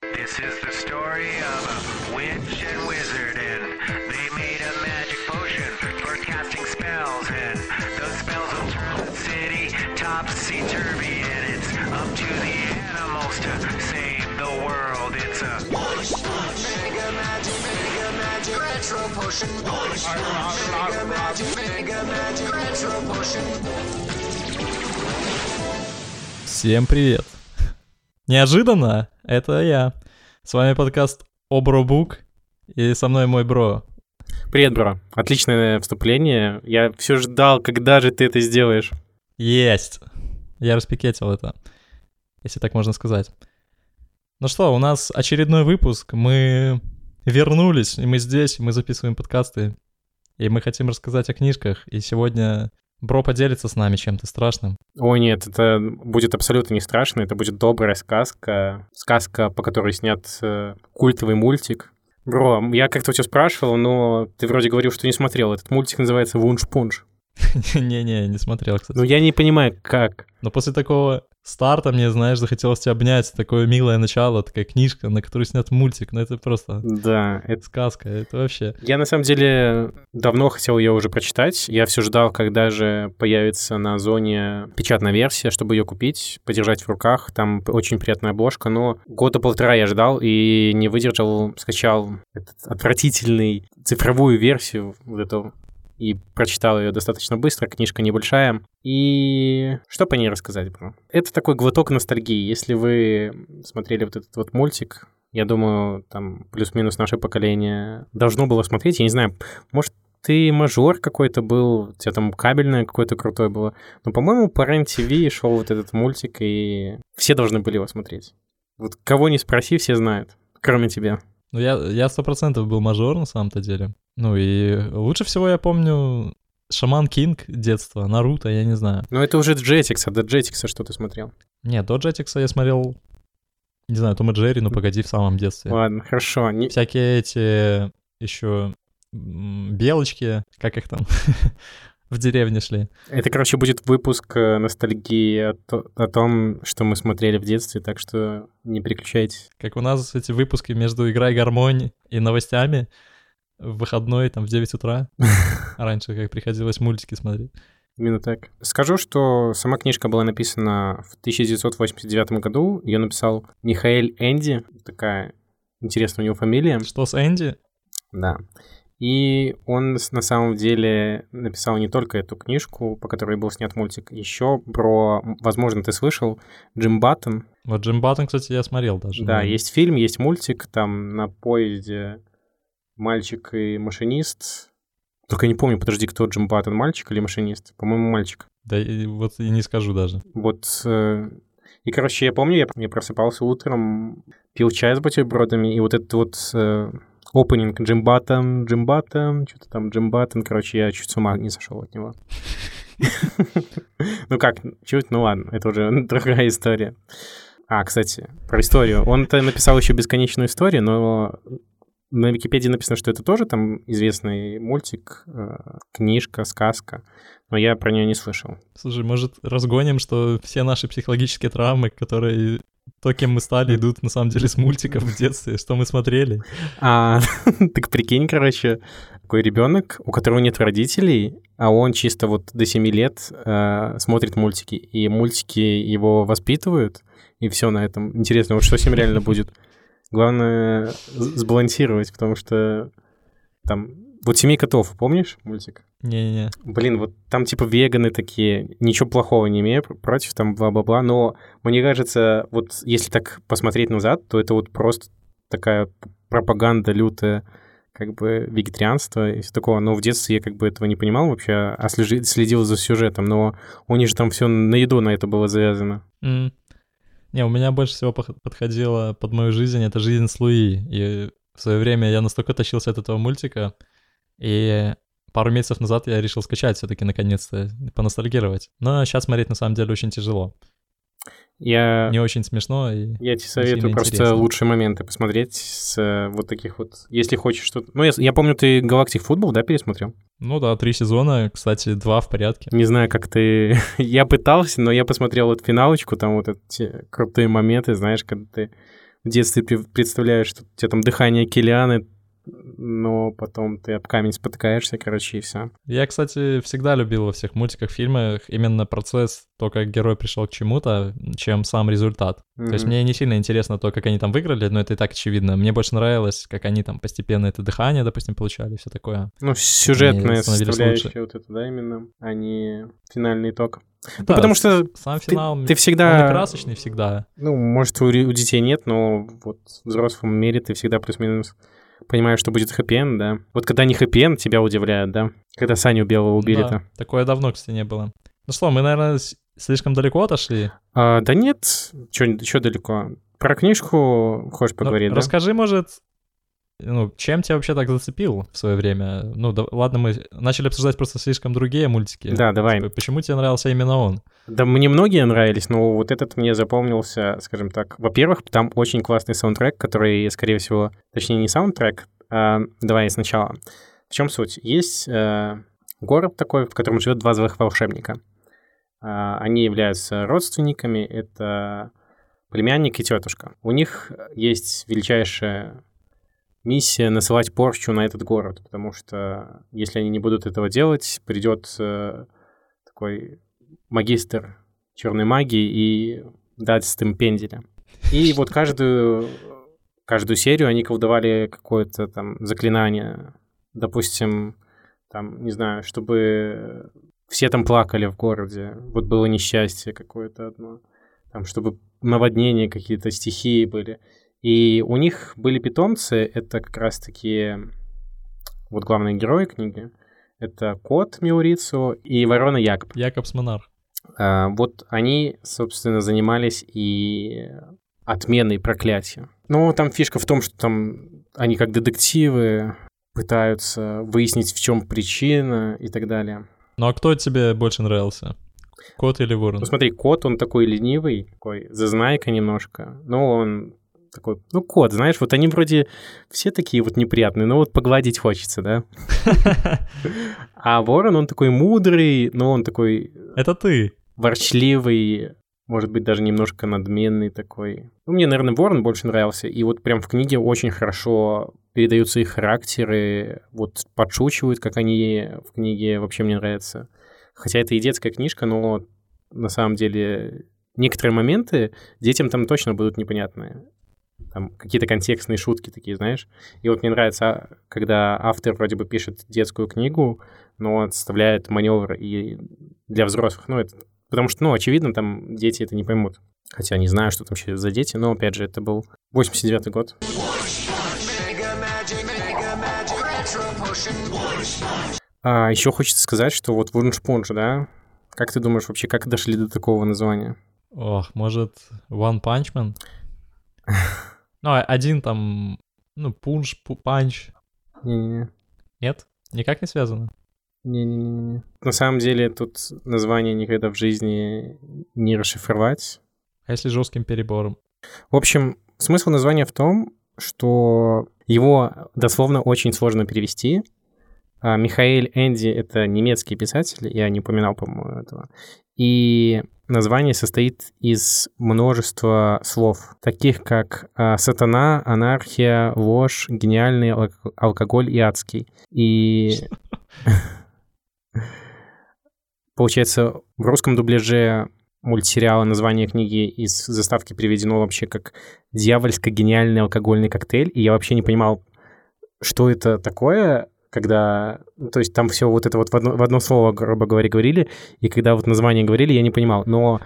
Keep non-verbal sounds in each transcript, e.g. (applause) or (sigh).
This is the story of a witch and wizard, and they made a magic potion for casting spells, and those spells will turn the city topsy-turvy, and it's up to the animals to save the world. It's a Mega magic, mega magic, retro potion. Mega magic, mega magic, retro potion. Всем привет! Неожиданно, это я. С вами подкаст Обробук, и со мной мой бро. Привет, бро. Отличное вступление. Я все ждал, когда же ты это сделаешь. Есть! Я распикетил это, если так можно сказать. Ну что, у нас очередной выпуск, мы вернулись, и мы здесь, мы записываем подкасты, и мы хотим рассказать о книжках, и сегодня Бро поделится с нами чем-то страшным. О нет, это будет абсолютно не страшно. Это будет добрая сказка. Сказка, по которой снят э, культовый мультик. Бро, я как-то у тебя спрашивал, но ты вроде говорил, что не смотрел. Этот мультик называется «Вунш-пунш». (laughs) Не-не, не смотрел, кстати. Ну я не понимаю, как. Но после такого старта мне, знаешь, захотелось тебя обнять. Такое милое начало, такая книжка, на которую снят мультик. Ну это просто Да, это... сказка, это вообще... Я на самом деле давно хотел ее уже прочитать. Я все ждал, когда же появится на зоне печатная версия, чтобы ее купить, подержать в руках. Там очень приятная обложка, но года полтора я ждал и не выдержал, скачал этот отвратительный цифровую версию вот эту и прочитал ее достаточно быстро, книжка небольшая. И что по ней рассказать, бро? Это такой глоток ностальгии. Если вы смотрели вот этот вот мультик, я думаю, там плюс-минус наше поколение должно было смотреть. Я не знаю, может, ты мажор какой-то был, у тебя там кабельное какое-то крутое было. Но, по-моему, по РЕН-ТВ шел вот этот мультик, и все должны были его смотреть. Вот кого не спроси, все знают, кроме тебя. Ну, я, сто процентов был мажор на самом-то деле. Ну, и лучше всего я помню Шаман Кинг детства, Наруто, я не знаю. Но это уже Джетикс, а до Джетикса что ты смотрел? Нет, до Джетикса я смотрел, не знаю, Том и Джерри, ну, погоди, в самом детстве. Ладно, хорошо. Не... Всякие эти еще белочки, как их там, (laughs) в деревне шли. Это, короче, будет выпуск э, ностальгии о, то- о том, что мы смотрели в детстве, так что не переключайтесь. Как у нас эти выпуски между «Играй гармонь» и новостями в выходной, там, в 9 утра. (laughs) Раньше как приходилось мультики смотреть. Именно так. Скажу, что сама книжка была написана в 1989 году. Ее написал Михаэль Энди. Такая интересная у него фамилия. Что с Энди? Да. И он на самом деле написал не только эту книжку, по которой был снят мультик, еще про, возможно, ты слышал, Джим Баттон. Вот Джим Баттон, кстати, я смотрел даже. Да, есть фильм, есть мультик, там на поезде мальчик и машинист. Только я не помню, подожди, кто Джим Баттон, мальчик или машинист? По-моему, мальчик. Да, и вот и не скажу даже. Вот. э, И, короче, я помню, я, я просыпался утром, пил чай с бутербродами, и вот этот вот э, опенинг Джим Баттон, Джим Баттон, что-то там Джим Баттон, короче, я чуть с ума не сошел от него. (laughs) Ну как, чуть, ну ладно, это уже (laughs) другая история. А, кстати, про историю. Он-то написал еще бесконечную историю, но на Википедии написано, что это тоже там известный мультик, э, книжка, сказка, но я про нее не слышал. Слушай, может, разгоним, что все наши психологические травмы, которые то, кем мы стали, идут на самом деле с мультиков в детстве, что мы смотрели. А, (laughs) так прикинь, короче, такой ребенок, у которого нет родителей, а он чисто вот до 7 лет э, смотрит мультики, и мультики его воспитывают, и все на этом. Интересно, вот что с ним реально будет. Главное сбалансировать, потому что там... Вот «Семей котов», помнишь мультик? Не-не-не. Блин, вот там типа веганы такие, ничего плохого не имею пр- против, там бла-бла-бла, но мне кажется, вот если так посмотреть назад, то это вот просто такая пропаганда лютая, как бы вегетарианство и все такого. Но в детстве я как бы этого не понимал вообще, а слежи- следил за сюжетом, но у них же там все на еду на это было завязано. М. Не, у меня больше всего подходило под мою жизнь, это «Жизнь с Луи». И в свое время я настолько тащился от этого мультика, и пару месяцев назад я решил скачать все-таки наконец-то, поностальгировать. Но сейчас смотреть на самом деле очень тяжело. Я, Не очень смешно и... я тебе советую просто интересно. лучшие моменты посмотреть с э, вот таких вот, если хочешь что-то... Ну, я, я помню, ты «Галактик Футбол», да, пересмотрел? Ну да, три сезона, кстати, два в порядке. Не знаю, как ты... (laughs) я пытался, но я посмотрел вот финалочку, там вот эти крутые моменты, знаешь, когда ты в детстве представляешь, что у тебя там дыхание Килианы, но потом ты об камень спотыкаешься, короче, и все. Я, кстати, всегда любил во всех мультиках, фильмах именно процесс, то, как герой пришел к чему-то, чем сам результат. То есть мне не сильно интересно то, как они там выиграли, но это и так очевидно. Мне больше нравилось, как они там постепенно это дыхание, допустим, получали, все такое. Ну, сюжетная составляющая лучше. вот это, да, именно, а не финальный итог. Да, ну, потому что сам ты, финал, ты он всегда... и красочный всегда. Ну, может, у, у детей нет, но вот в взрослом мире ты всегда плюс-минус понимаешь, что будет хэппи да. Вот когда не хэппи тебя удивляет, да? Когда Саню Белого убили-то. Да, такое давно, кстати, не было. Ну что, мы, наверное, слишком далеко отошли. А, да нет, что далеко. Про книжку хочешь Ну, поговорить, да? Расскажи, может, ну, чем тебя вообще так зацепил в свое время? Ну, да- ладно, мы начали обсуждать просто слишком другие мультики. Да, давай. Типа, Почему тебе нравился именно он? Да мне многие нравились, но вот этот мне запомнился, скажем так. Во-первых, там очень классный саундтрек, который, скорее всего, точнее не саундтрек, а давай сначала. В чем суть? Есть э, город такой, в котором живет два злых волшебника. А, они являются родственниками, это племянник и тетушка. У них есть величайшая миссия насылать порчу на этот город, потому что если они не будут этого делать, придет э, такой магистр черной магии и даст им пенделя. И (laughs) вот каждую, каждую серию они колдовали какое-то там заклинание. Допустим, там, не знаю, чтобы все там плакали в городе. Вот было несчастье какое-то одно. Там, чтобы наводнения какие-то, стихии были. И у них были питомцы, это как раз-таки вот главные герои книги. Это кот Миурицу и ворона Якоб. Якобс Монарх. А, Вот они, собственно, занимались и отменой проклятия. Но там фишка в том, что там они как детективы пытаются выяснить, в чем причина и так далее. Ну а кто тебе больше нравился? Кот или ворон? Ну смотри, кот, он такой ленивый, такой зазнайка немножко, но он такой, ну, кот, знаешь, вот они вроде все такие вот неприятные, но вот погладить хочется, да? (laughs) А ворон, он такой мудрый, но он такой Это ты. ворчливый, может быть, даже немножко надменный такой. Ну, мне, наверное, Ворон больше нравился. И вот прям в книге очень хорошо передаются их характеры, вот подшучивают, как они в книге вообще мне нравится. Хотя это и детская книжка, но на самом деле некоторые моменты детям там точно будут непонятные. Там какие-то контекстные шутки такие, знаешь. И вот мне нравится, а, когда автор вроде бы пишет детскую книгу, но он составляет маневр и для взрослых. Ну, это Потому что, ну, очевидно, там дети это не поймут. Хотя не знаю, что там вообще за дети, но, опять же, это был 89-й год. А еще хочется сказать, что вот Вуншпунш, да? Как ты думаешь вообще, как дошли до такого названия? Ох, может, One Punch Man? (laughs) Ну, а один там, ну, пунш, пу- панч. Не-не-не. Нет? Никак не связано? Не-не-не. На самом деле тут название никогда в жизни не расшифровать. А если жестким перебором? В общем, смысл названия в том, что его дословно очень сложно перевести. А, Михаэль Энди — это немецкий писатель, я не упоминал, по-моему, этого. И название состоит из множества слов, таких как а, сатана, анархия, ложь, гениальный алк- алкоголь и адский. И (laughs) получается, в русском дубляже мультсериала название книги из заставки приведено вообще как «Дьявольско-гениальный алкогольный коктейль», и я вообще не понимал, что это такое, когда... ну, То есть там все вот это вот в одно, в одно слово, грубо говоря, говорили, и когда вот название говорили, я не понимал. Но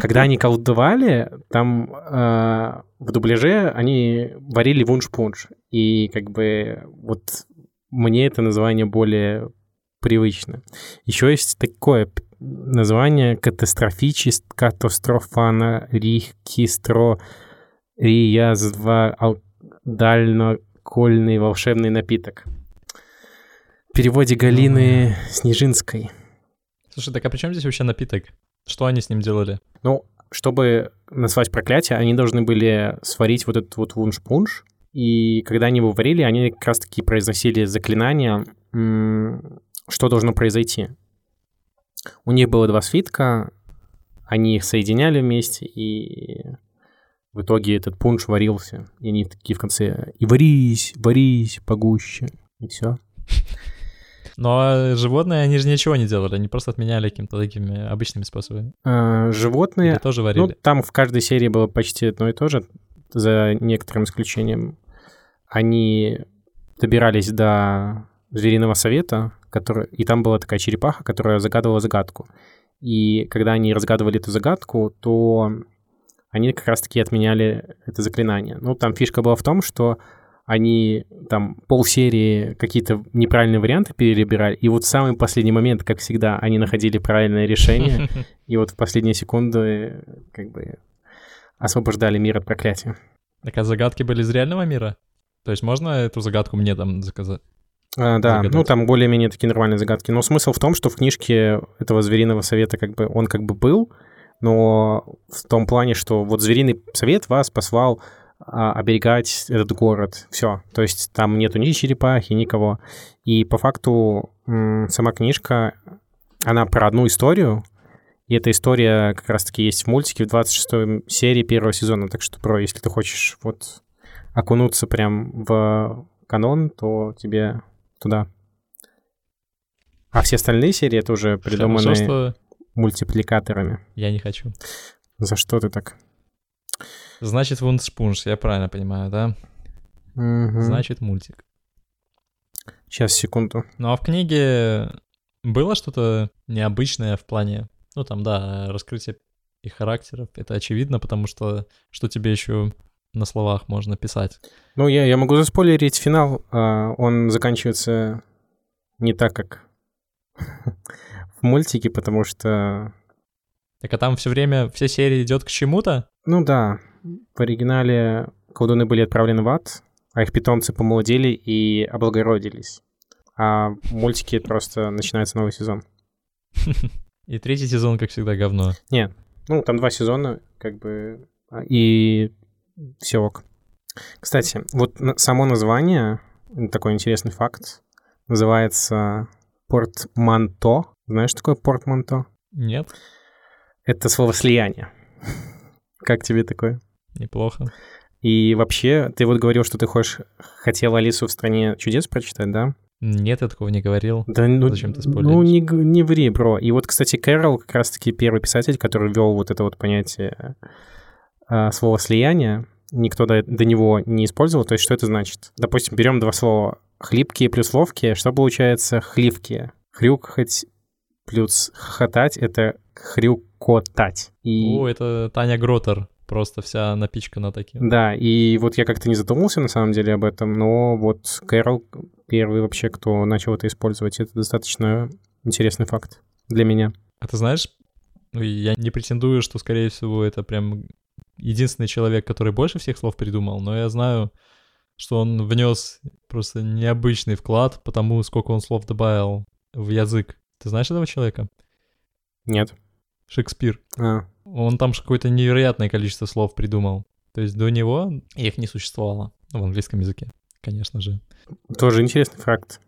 когда они колдовали, там э, в дубляже они варили вунш-пунш, и как бы вот мне это название более привычно. Еще есть такое название катастрофичес, катастрофана, рихкистро, риязва, ал- дальнокольный волшебный напиток. В переводе Галины Снежинской. Слушай, так а при чем здесь вообще напиток? Что они с ним делали? Ну, чтобы назвать проклятие, они должны были сварить вот этот вот вунш-пунш, и когда они его варили, они как раз-таки произносили заклинание, что должно произойти. У них было два свитка, они их соединяли вместе, и в итоге этот пунш варился. И они такие в конце, и варись, варись погуще. И все. (laughs) Но животные, они же ничего не делали, они просто отменяли какими-то такими обычными способами. А, животные, Или тоже ну, варили. там в каждой серии было почти одно и то же, за некоторым исключением. Они добирались до звериного совета, который... и там была такая черепаха, которая загадывала загадку. И когда они разгадывали эту загадку, то они как раз-таки отменяли это заклинание. Ну, там фишка была в том, что они там полсерии какие-то неправильные варианты перебирали, и вот в самый последний момент, как всегда, они находили правильное решение, (laughs) и вот в последние секунды как бы освобождали мир от проклятия. Так а загадки были из реального мира? То есть можно эту загадку мне там заказать? А, да, Загадать. ну там более-менее такие нормальные загадки. Но смысл в том, что в книжке этого звериного совета как бы он как бы был, но в том плане, что вот звериный совет вас послал оберегать этот город. Все. То есть там нету ни черепахи, никого. И по факту сама книжка, она про одну историю, и эта история как раз-таки есть в мультике в 26 серии первого сезона. Так что, про, если ты хочешь вот окунуться прям в канон, то тебе туда. А все остальные серии это уже придуманы мультипликаторами. я не хочу. За что ты так? Значит, вуншпунш, я правильно понимаю, да? Мгм. Значит, мультик. Сейчас, секунду. Ну а в книге было что-то необычное в плане, ну там, да, раскрытие их характеров. Это очевидно, потому что что тебе еще на словах можно писать? Ну, я, я могу заспойлерить финал. А, Он заканчивается не так, как (laughs) в мультике, потому что... Так а там все время, все серии идет к чему-то? Ну да, в оригинале колдуны были отправлены в ад, а их питомцы помолодели и облагородились. А в мультике просто начинается новый сезон. (laughs) И третий сезон, как всегда, говно. Нет, ну там два сезона, как бы, а, и все ок. Кстати, вот само название, такой интересный факт, называется портманто. Знаешь, что такое портманто? Нет? Это слово слияние. Как тебе такое? Неплохо. И вообще, ты вот говорил, что ты хочешь, хотел Алису в стране чудес прочитать, да? Нет, я такого не говорил. Да, ну, Зачем ты ну спойлеришь? не, г- не ври, бро. И вот, кстати, Кэрол как раз-таки первый писатель, который ввел вот это вот понятие а, слова слияния. Никто до, до него не использовал. То есть что это значит? Допустим, берем два слова хлипкие плюс ловкие. Что получается хливкие? Хрюкать плюс хохотать — это хрюкотать. И... О, это Таня Гротер. Просто вся напичкана таким. Да, и вот я как-то не задумался на самом деле об этом, но вот Кэрол первый вообще, кто начал это использовать. Это достаточно интересный факт для меня. А ты знаешь, ну, я не претендую, что, скорее всего, это прям единственный человек, который больше всех слов придумал, но я знаю, что он внес просто необычный вклад по тому, сколько он слов добавил в язык. Ты знаешь этого человека? Нет. Шекспир. А, Он там же какое-то невероятное количество слов придумал. То есть до него их не существовало. Ну, в английском языке, конечно же. тоже интересный факт.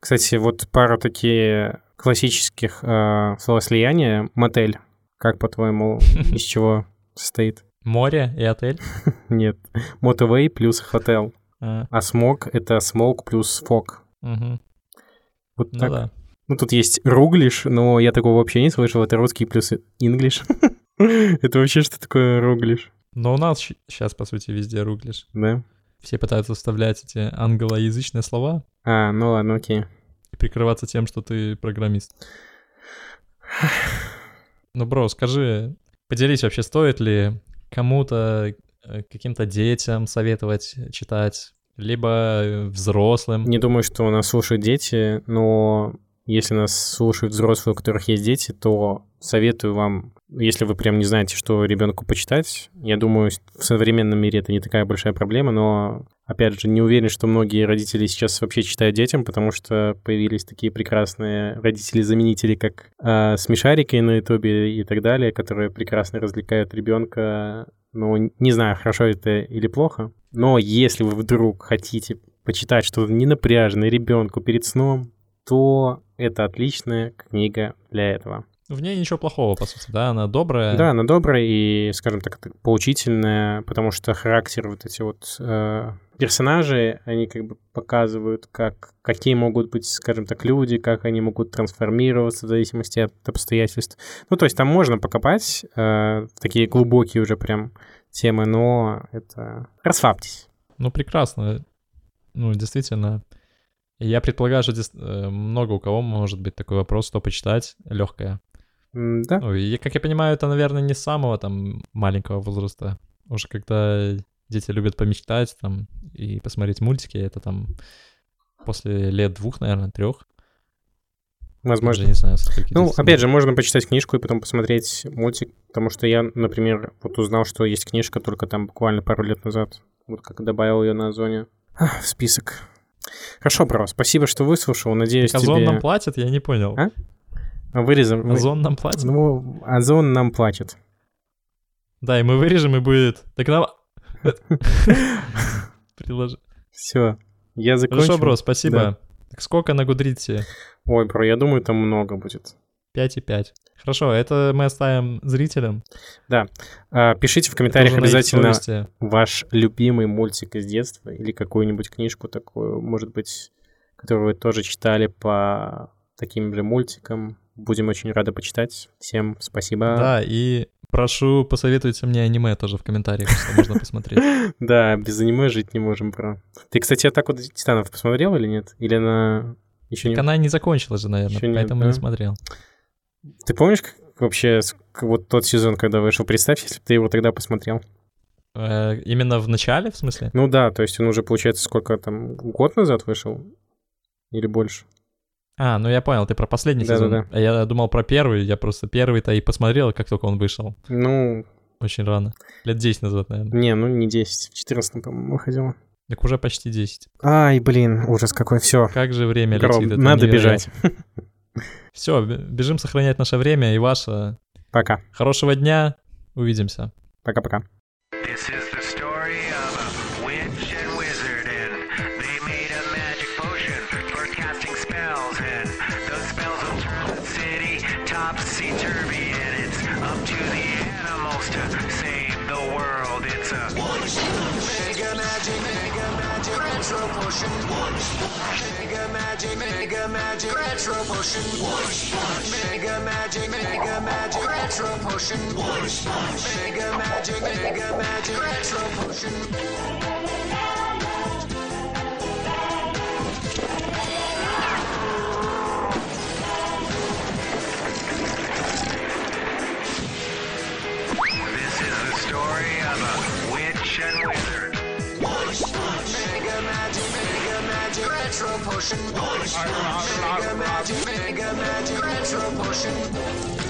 Кстати, вот пару такие классических э, словослияния. Мотель. Как, по-твоему, (laughs) из чего состоит? Море и отель. (laughs) Нет. Мотовей плюс хотел. А, А смог — это смолк плюс фок. Вот Ну так. Ну, тут есть руглиш, но я такого вообще не слышал. Это русский плюс инглиш. (laughs) Это вообще что такое руглиш? Но у нас сейчас, по сути, везде руглишь. Да? Все пытаются вставлять эти англоязычные слова А, ну ладно, окей. и прикрываться тем, что ты программист. Ну, бро, скажи, поделись вообще, стоит ли кому-то, э, каким-то детям советовать читать, либо э, взрослым? Не думаю, что нас слушают дети, но если нас слушают взрослые, у которых есть дети, то советую вам, если вы прям не знаете, что ребенку почитать, я думаю, в современном мире это не такая большая проблема, но, опять же, не уверен, что многие родители сейчас вообще читают детям, потому что появились такие прекрасные родители-заменители, как э, смешарики на ютубе и так далее, которые прекрасно развлекают ребенка. Ну, не знаю, хорошо это или плохо, но если вы вдруг хотите почитать что-то ненапряжное ребенку перед сном, то это отличная книга для этого. В ней ничего плохого, по сути, да, она добрая. Да, она добрая и, скажем так, поучительная, потому что характер вот эти вот э, персонажи, они как бы показывают, как, какие могут быть, скажем так, люди, как они могут трансформироваться в зависимости от обстоятельств. Ну, то есть там можно покопать э, такие глубокие уже прям темы, но это... Расслабьтесь. Ну, прекрасно. Ну, действительно. Я предполагаю, что э, много у кого может быть такой вопрос, что почитать легкое. Да? Ну, и, как я понимаю, это, наверное, не с самого там маленького возраста. Уже когда дети любят помечтать там и посмотреть мультики, это там после лет двух, наверное, трех. Возможно. Даже не знаю, Ну, опять же, можно почитать книжку и потом посмотреть мультик, потому что я, например, вот узнал, что есть книжка только там буквально пару лет назад. Вот как добавил ее на Озоне Ах, в список. Хорошо, бро, спасибо, что выслушал. Надеюсь, Так Озон тебе... нам платит, я не понял. А? Вырезом. вы- Озон нам платит? Ну, Озон нам платит. Да, и мы вырежем, и будет... Так нам... (laughs) Приложи. Все, я закончил. Хорошо, бро, спасибо. Да. Так сколько на Гудрите? Ой, бро, я думаю, там много будет. 5,5. Хорошо, это мы оставим зрителям. А, пишите в комментариях обязательно ваш любимый мультик из детства или какую-нибудь книжку такую, может быть, которую вы тоже читали по таким же мультикам. Будем очень рады почитать. Всем спасибо. Да, и прошу, посоветуйте мне аниме тоже в комментариях, что можно посмотреть. (laughs) Да, без аниме жить не можем, бро. Ты, кстати, атаку титанов посмотрел или нет? Или на еще не... Так она не закончилась же, наверное, поэтому не смотрел. Ты помнишь как вообще вот тот сезон, когда вышел? Представь, если бы ты его тогда посмотрел. Э, Именно в начале, в смысле? Ну да, то есть он уже, получается, сколько там, год назад вышел? Или больше? А, ну я понял, ты про последний сезон. Да-да-да. А я думал про первый, я просто первый-то и посмотрел, как только он вышел. Ну, Очень рано. Лет 10 назад, наверное. не, ну не 10, в 14 по-моему, выходило. Так уже почти 10. Ай, блин, ужас какой, все. Как же время летит. это Надо бежать. (laughs) Все, бежим сохранять наше время и ваше. Пока. Хорошего дня. Увидимся. Пока-пока. This is the potion. Mega magic, mega magic, retro potion. Mega magic, mega magic, retro potion. Retro potion. Mega magic, mega magic, retro potion.